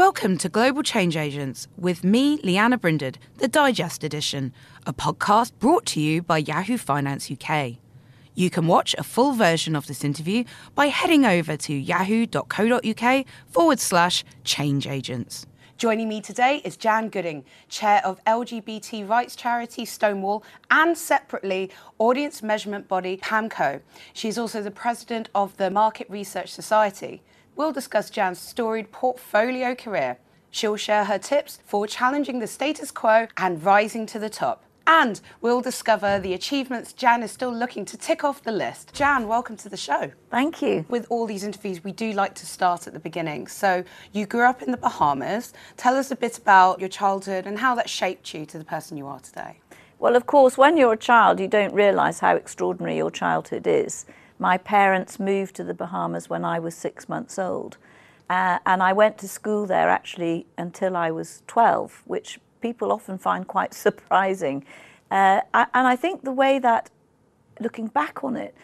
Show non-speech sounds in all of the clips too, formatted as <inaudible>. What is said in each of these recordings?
Welcome to Global Change Agents with me, Lianna Brinded, the Digest Edition, a podcast brought to you by Yahoo Finance UK. You can watch a full version of this interview by heading over to yahoo.co.uk forward slash change agents. Joining me today is Jan Gooding, chair of LGBT rights charity Stonewall and separately audience measurement body PAMCO. She's also the president of the Market Research Society. We'll discuss Jan's storied portfolio career. She'll share her tips for challenging the status quo and rising to the top. And we'll discover the achievements Jan is still looking to tick off the list. Jan, welcome to the show. Thank you. With all these interviews, we do like to start at the beginning. So, you grew up in the Bahamas. Tell us a bit about your childhood and how that shaped you to the person you are today. Well, of course, when you're a child, you don't realise how extraordinary your childhood is. My parents moved to the Bahamas when I was six months old. Uh, and I went to school there actually until I was 12, which people often find quite <laughs> surprising. Uh, and I think the way that, looking back on it,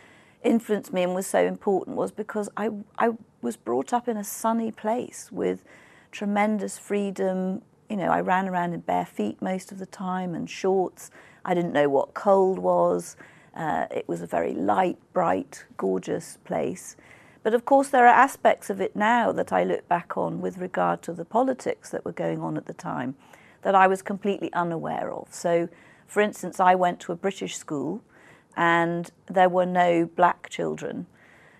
influenced me and was so important was because I, I was brought up in a sunny place with tremendous freedom. You know, I ran around in bare feet most of the time and shorts. I didn't know what cold was. Uh, it was a very light, bright, gorgeous place. But of course, there are aspects of it now that I look back on with regard to the politics that were going on at the time that I was completely unaware of. So, for instance, I went to a British school and there were no black children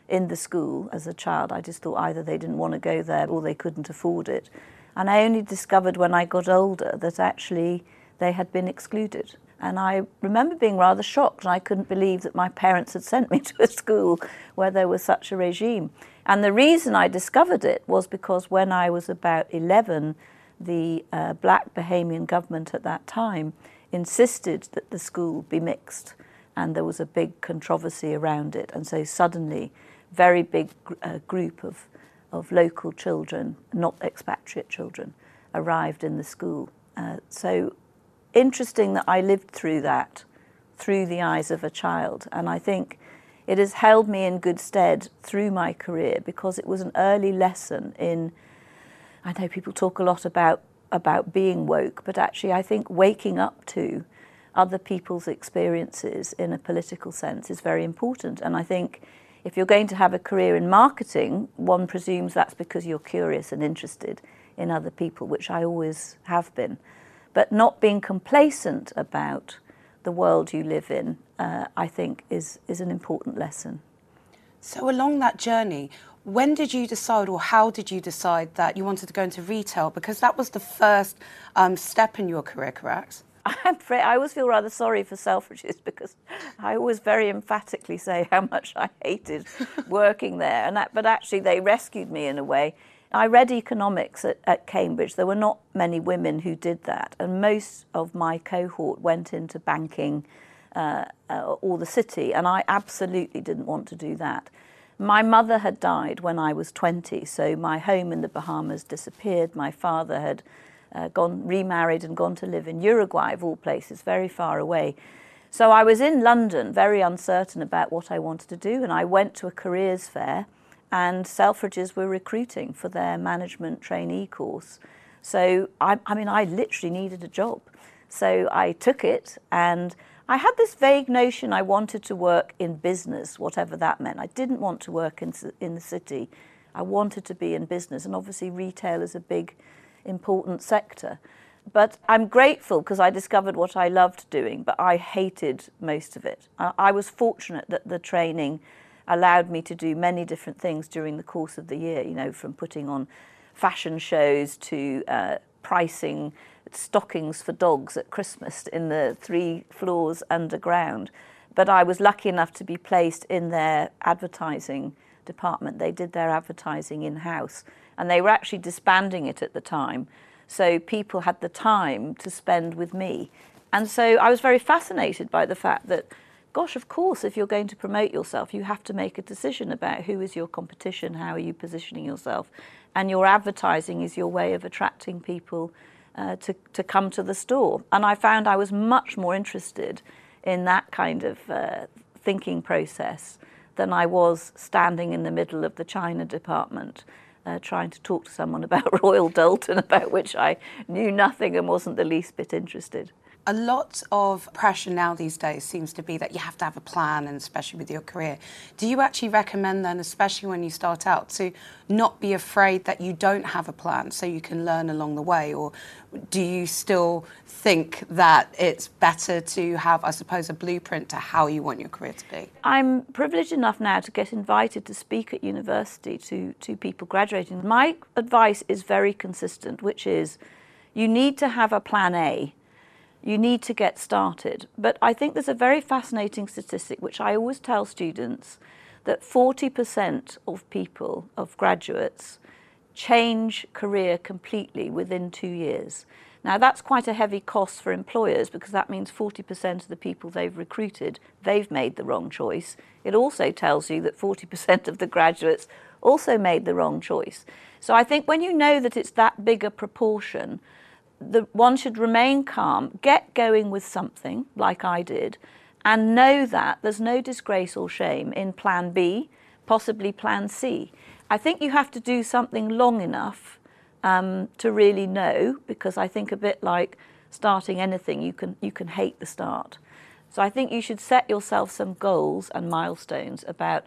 in the school as a child. I just thought either they didn't want to go there or they couldn't afford it. And I only discovered when I got older that actually they had been excluded. And I remember being rather shocked, and I couldn't believe that my parents had sent me <laughs> to a school where there was such a regime. And the reason I discovered it was because when I was about 11, the uh, black Bahamian government at that time insisted that the school be mixed, and there was a big controversy around it. And so suddenly, very big uh, group of, of local children, not expatriate children, arrived in the school. Uh, so interesting that I lived through that through the eyes of a child, and I think it has held me in good stead through my career because it was an early lesson in I know people talk a lot about about being woke, but actually I think waking up to other people's experiences in a political sense is very important. And I think if you're going to have a career in marketing, one presumes that's because you're curious and interested in other people, which I always have been. But not being complacent about the world you live in, uh, I think, is, is an important lesson. So, along that journey, when did you decide, or how did you decide that you wanted to go into retail? Because that was the first um, step in your career, correct? <laughs> I'm afraid I always feel rather sorry for Selfridges <laughs> because I always very emphatically say how much I hated working there, and that, but actually they rescued me in a way. I read economics at, at Cambridge. There were not many women who did that, and most of my cohort went into banking uh, uh, or the city, and I absolutely didn't want to do that. My mother had died when I was 20, so my home in the Bahamas disappeared. My father had uh, gone remarried and gone to live in Uruguay, of all places, very far away. So I was in London, very uncertain about what I wanted to do, and I went to a careers fair, and Selfridges were recruiting for their management trainee course. So I, I mean, I literally needed a job. So I took it and I had this vague notion I wanted to work in business, whatever that meant. I didn't want to work in, in the city. I wanted to be in business, and obviously, retail is a big, important sector. But I'm grateful because I discovered what I loved doing, but I hated most of it. I, I was fortunate that the training allowed me to do many different things during the course of the year, you know, from putting on fashion shows to uh, pricing stockings for dogs at Christmas in the three floors underground. But I was lucky enough to be placed in their advertising department. They did their advertising in house and they were actually disbanding it at the time. So people had the time to spend with me. And so I was very fascinated by the fact that, gosh, of course, if you're going to promote yourself, you have to make a decision about who is your competition, how are you positioning yourself. And your advertising is your way of attracting people uh, to, to come to the store. And I found I was much more interested in that kind of uh, thinking process than I was standing in the middle of the China department. Uh, trying to talk to someone <laughs> about Royal Doulton, about which I knew nothing and wasn't the least bit interested a lot of pressure now these days seems to be that you have to have a plan, and especially with your career. Do you actually recommend then, especially when you start out, to not be afraid that you don't have a plan so you can learn along the way? Or do you still think that it's better to have, I suppose, a blueprint to how you want your career to be? I'm privileged enough now to get invited to speak at university to, to people graduating. My advice is very consistent, which is you need to have a plan A you need to get started. But I think there's a very fascinating statistic which I always tell students that 40% of people, of graduates, change career completely within two years. Now, that's quite a heavy cost for employers because that means 40% of the people they've recruited, they've made the wrong choice. It also tells you that 40% of the graduates also made the wrong choice. So I think when you know that it's that big a proportion, the, one should remain calm, get going with something like I did, and know that there's no disgrace or shame in plan B, possibly plan C. I think you have to do something long enough um, to really know, because I think a bit like starting anything, you can, you can hate the start. So I think you should set yourself some goals and milestones about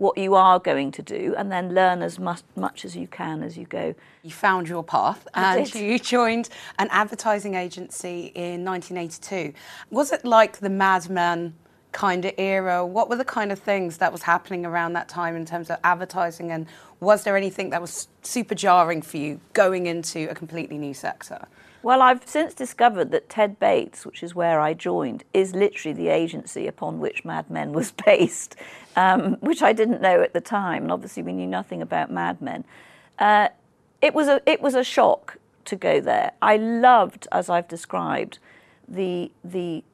what you are going to do and then learn as much, much as you can as you go. You found your path and you joined an advertising agency in 1982. Was it like the Mad Men kind of era? What were the kind of things that was happening around that time in terms of advertising and was there anything that was super jarring for you going into a completely new sector? Well, I've since discovered that Ted Bates, which is where I joined, is literally the agency upon which Mad Men was <laughs> based, um, which I didn't know at the time. And obviously, we knew nothing about Mad Men. Uh, it, was a, it was a shock to go there. I loved, as I've described, the, the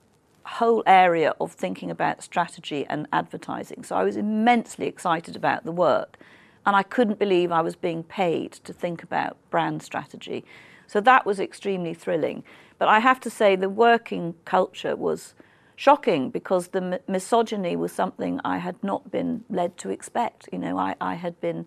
whole area of thinking about strategy and advertising. So I was immensely excited about the work. And I couldn't believe I was being paid to think about brand strategy. So that was extremely thrilling. But I have to say, the working culture was shocking because the misogyny was something I had not been led to expect. You know, I, I had been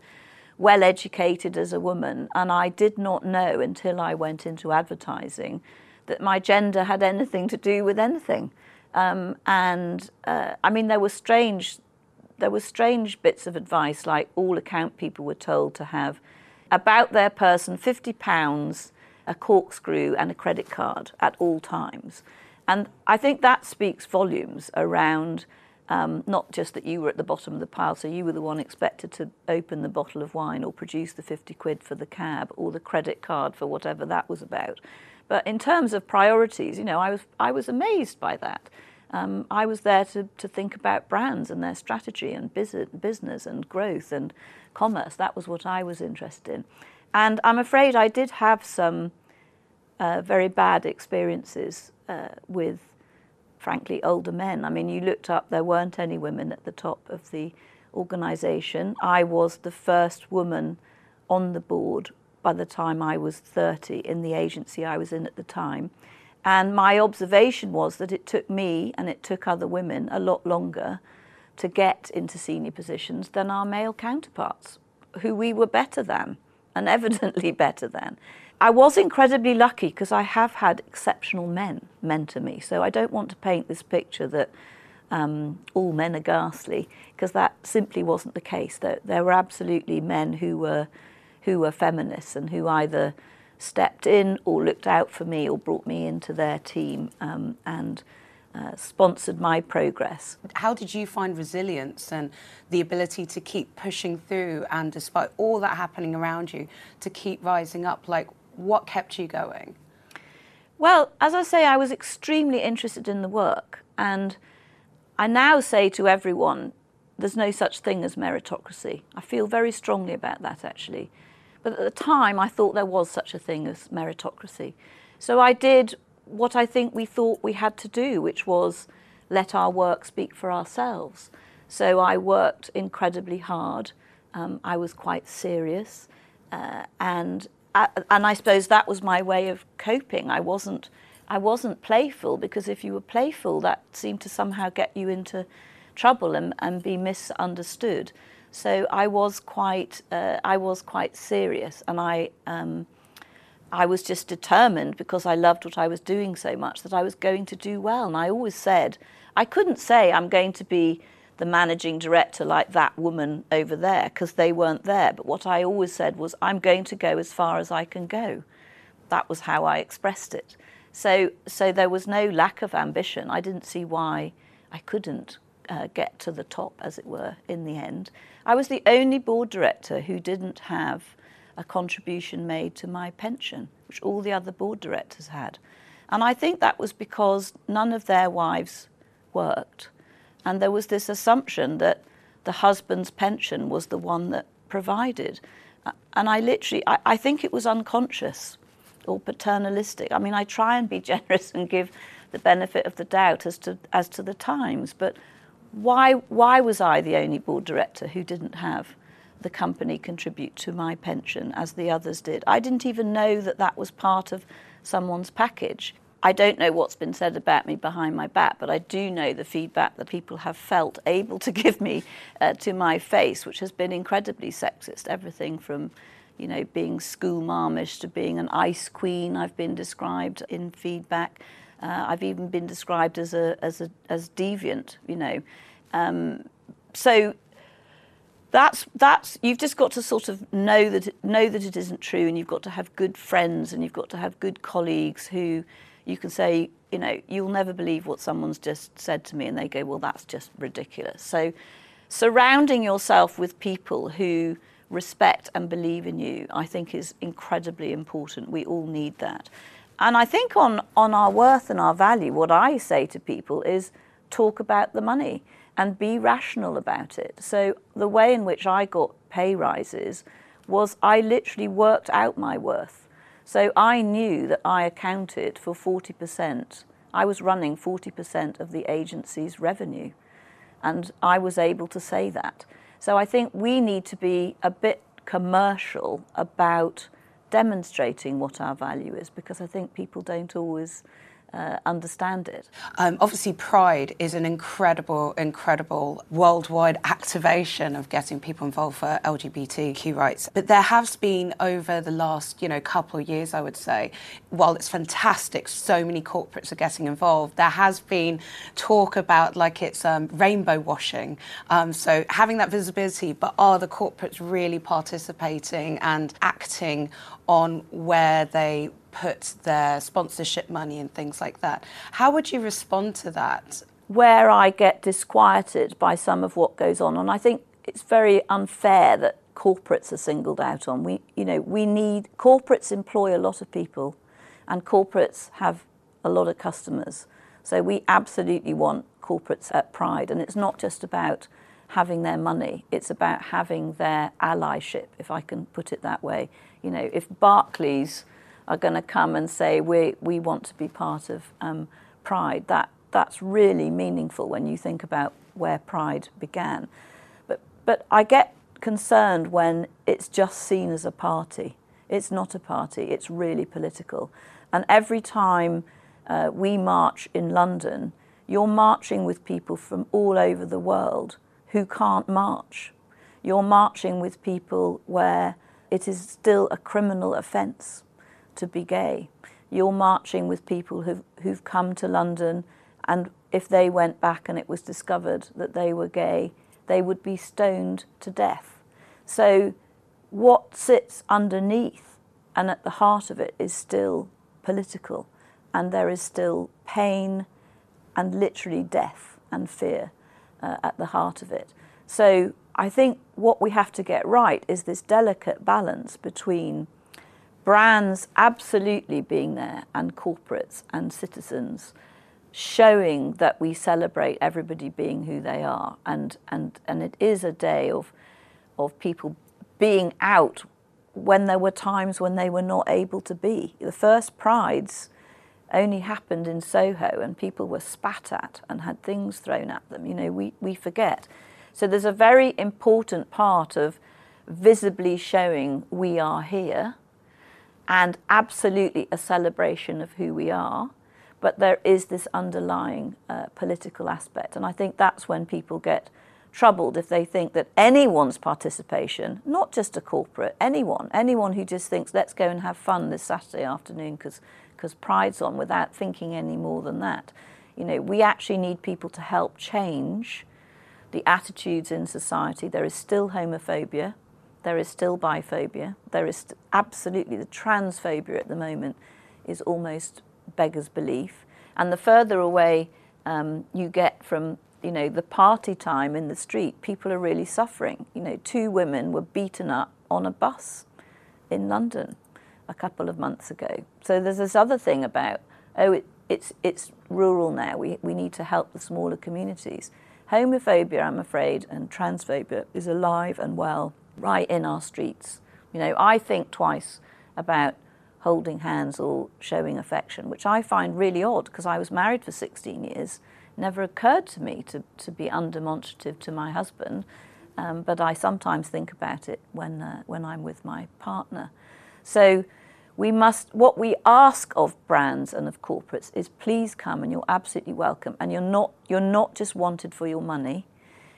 well educated as a woman, and I did not know until I went into advertising that my gender had anything to do with anything. Um, and uh, I mean, there were strange, there were strange bits of advice, like all account people were told to have about their person fifty pounds a corkscrew and a credit card at all times. And I think that speaks volumes around um, not just that you were at the bottom of the pile, so you were the one expected to open the bottle of wine or produce the 50 quid for the cab or the credit card for whatever that was about. But in terms of priorities, you know, I was, I was amazed by that. Um, I was there to, to think about brands and their strategy and business and growth and commerce. That was what I was interested in. And I'm afraid I did have some uh, very bad experiences uh, with, frankly, older men. I mean, you looked up, there weren't any women at the top of the organisation. I was the first woman on the board by the time I was 30 in the agency I was in at the time. And my observation was that it took me and it took other women a lot longer to get into senior positions than our male counterparts, who we were better than and <laughs> evidently better than. I was incredibly lucky because I have had exceptional men mentor me. So I don't want to paint this picture that um, all men are ghastly because that simply wasn't the case. There, there were absolutely men who were who were feminists and who either stepped in or looked out for me or brought me into their team um, and uh, sponsored my progress. How did you find resilience and the ability to keep pushing through and despite all that happening around you, to keep rising up? Like, what kept you going? Well, as I say, I was extremely interested in the work. And I now say to everyone, there's no such thing as meritocracy. I feel very strongly about that, actually. But at the time, I thought there was such a thing as meritocracy. So I did what I think we thought we had to do, which was let our work speak for ourselves. So I worked incredibly hard. Um, I was quite serious. Uh, and, and I suppose that was my way of coping. I wasn't, I wasn't playful because if you were playful, that seemed to somehow get you into trouble and, and be misunderstood. So I was quite, uh, I was quite serious, and I, um, I was just determined because I loved what I was doing so much that I was going to do well. And I always said, I couldn't say I'm going to be the managing director like that woman over there because they weren't there. But what I always said was, I'm going to go as far as I can go. That was how I expressed it. So, so there was no lack of ambition. I didn't see why I couldn't uh, get to the top, as it were, in the end. I was the only board director who didn't have a contribution made to my pension, which all the other board directors had. And I think that was because none of their wives worked. And there was this assumption that the husband's pension was the one that provided. And I literally, I, I think it was unconscious or paternalistic. I mean, I try and be <laughs> generous and give the benefit of the doubt as to, as to the times, but why, why was I the only board director who didn't have the company contribute to my pension as the others did? I didn't even know that that was part of someone's package. I don't know what's been said about me behind my back, but I do know the feedback that people have felt able to <laughs> give me uh, to my face, which has been incredibly sexist. Everything from, you know, being school marmish to being an ice queen, I've been described in feedback. Uh, I've even been described as a as a as deviant, you know. Um, so that's that's you've just got to sort of know that know that it isn't true, and you've got to have good friends, and you've got to have good colleagues who you can say, you know, you'll never believe what someone's just said to me, and they go, well, that's just ridiculous. So surrounding yourself with people who respect and believe in you, I think, is incredibly important. We all need that. And I think on, on our worth and our value, what I say to people is talk about the money and be rational about it. So the way in which I got pay rises was I literally worked out my worth. So I knew that I accounted for 40%. I was running 40% of the agency's revenue. And I was able to say that. So I think we need to be a bit commercial about demonstrating what our value is because I think people don't always uh, understand it. Um, obviously, Pride is an incredible, incredible worldwide activation of getting people involved for LGBTQ rights. But there has been over the last, you know, couple of years, I would say, while it's fantastic, so many corporates are getting involved. There has been talk about like it's um, rainbow washing. Um, so having that visibility, but are the corporates really participating and acting on where they put their sponsorship money and things like that. How would you respond to that? Where I get disquieted by some of what goes on, and I think it's very unfair that corporates are singled out on. We, you know, we need corporates employ a lot of people, and corporates have a lot of customers. So we absolutely want corporates at Pride, and it's not just about having their money; it's about having their allyship, if I can put it that way. You know, if Barclays are going to come and say we we want to be part of um, Pride, that that's really meaningful when you think about where Pride began. But but I get concerned when it's just seen as a party. It's not a party. It's really political. And every time uh, we march in London, you're marching with people from all over the world who can't march. You're marching with people where it is still a criminal offence to be gay. You're marching with people who've, who've come to London, and if they went back and it was discovered that they were gay, they would be stoned to death. So, what sits underneath and at the heart of it is still political, and there is still pain and literally death and fear uh, at the heart of it. So, I think what we have to get right is this delicate balance between brands absolutely being there and corporates and citizens showing that we celebrate everybody being who they are. And and and it is a day of of people being out when there were times when they were not able to be. The first prides only happened in Soho and people were spat at and had things thrown at them. You know we we forget. So there's a very important part of visibly showing we are here and absolutely a celebration of who we are but there is this underlying uh, political aspect. And I think that's when people get troubled if they think that anyone's participation, not just a corporate, anyone, anyone who just thinks, let's go and have fun this Saturday afternoon because Pride's on without thinking any more than that. You know, we actually need people to help change the attitudes in society. There is still homophobia, there is still biphobia, there is absolutely the transphobia at the moment is almost beggars belief. And the further away um, you get from you know the party time in the street, people are really suffering. You know, two women were beaten up on a bus in London a couple of months ago. So there's this other thing about oh it, it's it's rural now. We we need to help the smaller communities. Homophobia, I'm afraid, and transphobia is alive and well right in our streets. You know, I think twice about holding hands or showing affection, which I find really odd because I was married for 16 years. Never occurred to me to, to be undemonstrative to my husband, um, but I sometimes think about it when, uh, when I'm with my partner. So we must, what we ask of brands and of corporates is please come and you're absolutely welcome. And you're not, you're not just wanted for your money,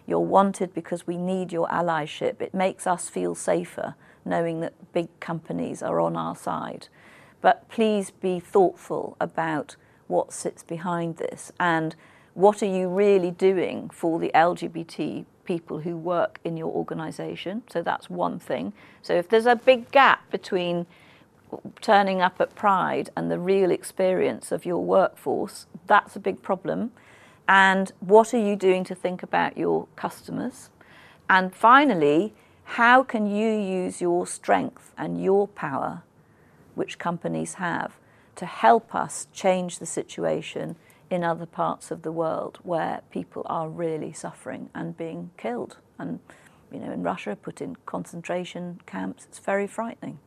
you're wanted because we need your allyship. It makes us feel safer knowing that big companies are on our side. But please be thoughtful about what sits behind this and what are you really doing for the LGBT people who work in your organisation. So that's one thing. So if there's a big gap between turning up at Pride and the real experience of your workforce, that's a big problem. And what are you doing to think about your customers? And finally, how can you use your strength and your power, which companies have, to help us change the situation in other parts of the world where people are really suffering and being killed? And, you know, in Russia, put in concentration camps, it's very frightening.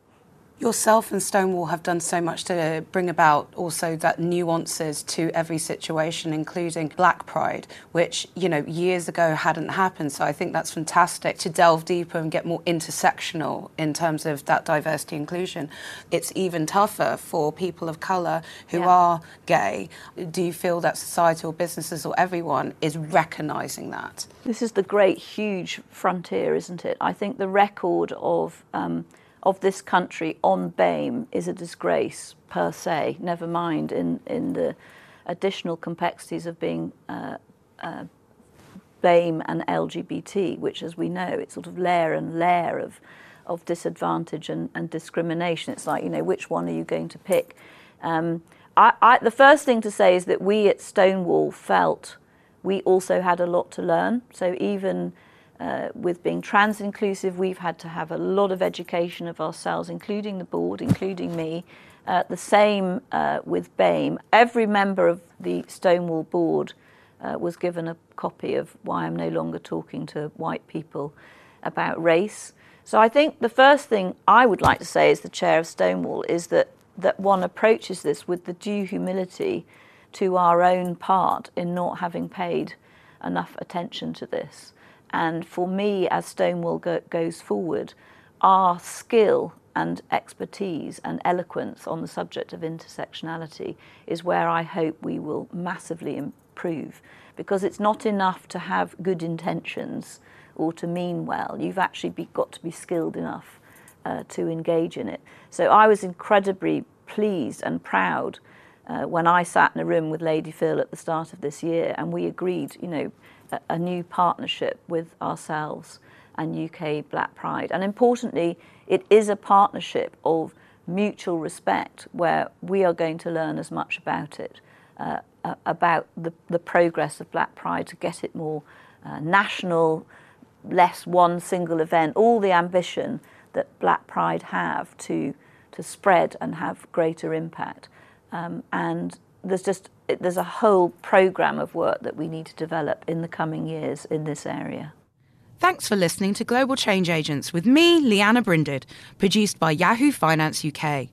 Yourself and Stonewall have done so much to bring about also that nuances to every situation, including Black Pride, which, you know, years ago hadn't happened. So I think that's fantastic to delve deeper and get more intersectional in terms of that diversity inclusion. It's even tougher for people of colour who yeah. are gay. Do you feel that society or businesses or everyone is recognising that? This is the great, huge frontier, isn't it? I think the record of um, of this country on BAME is a disgrace per se, never mind in, in the additional complexities of being uh, uh, BAME and LGBT, which, as we know, it's sort of layer and layer of, of disadvantage and, and discrimination. It's like, you know, which one are you going to pick? Um, I, I, the first thing to say is that we at Stonewall felt we also had a lot to learn. So even uh, with being trans inclusive, we've had to have a lot of education of ourselves, including the board, including me. Uh, the same uh, with BAME. Every member of the Stonewall board uh, was given a copy of Why I'm No Longer Talking to White People about race. So I think the first thing I would like to say as the chair of Stonewall is that, that one approaches this with the due humility to our own part in not having paid enough attention to this. And for me, as Stonewall go, goes forward, our skill and expertise and eloquence on the subject of intersectionality is where I hope we will massively improve. Because it's not enough to have good intentions or to mean well. You've actually be, got to be skilled enough uh, to engage in it. So I was incredibly pleased and proud uh, when I sat in a room with Lady Phyll at the start of this year and we agreed, you know, a, new partnership with ourselves and UK Black Pride. And importantly, it is a partnership of mutual respect where we are going to learn as much about it, uh, about the, the progress of Black Pride to get it more uh, national, less one single event, all the ambition that Black Pride have to to spread and have greater impact. Um, and there's just there's a whole program of work that we need to develop in the coming years in this area. Thanks for listening to Global Change Agents with me, Lianna Brinded, produced by Yahoo Finance UK.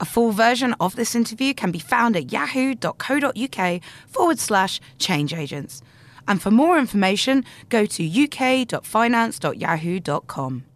A full version of this interview can be found at yahoo.co.uk forward slash change agents. And for more information, go to uk.finance.yahoo.com.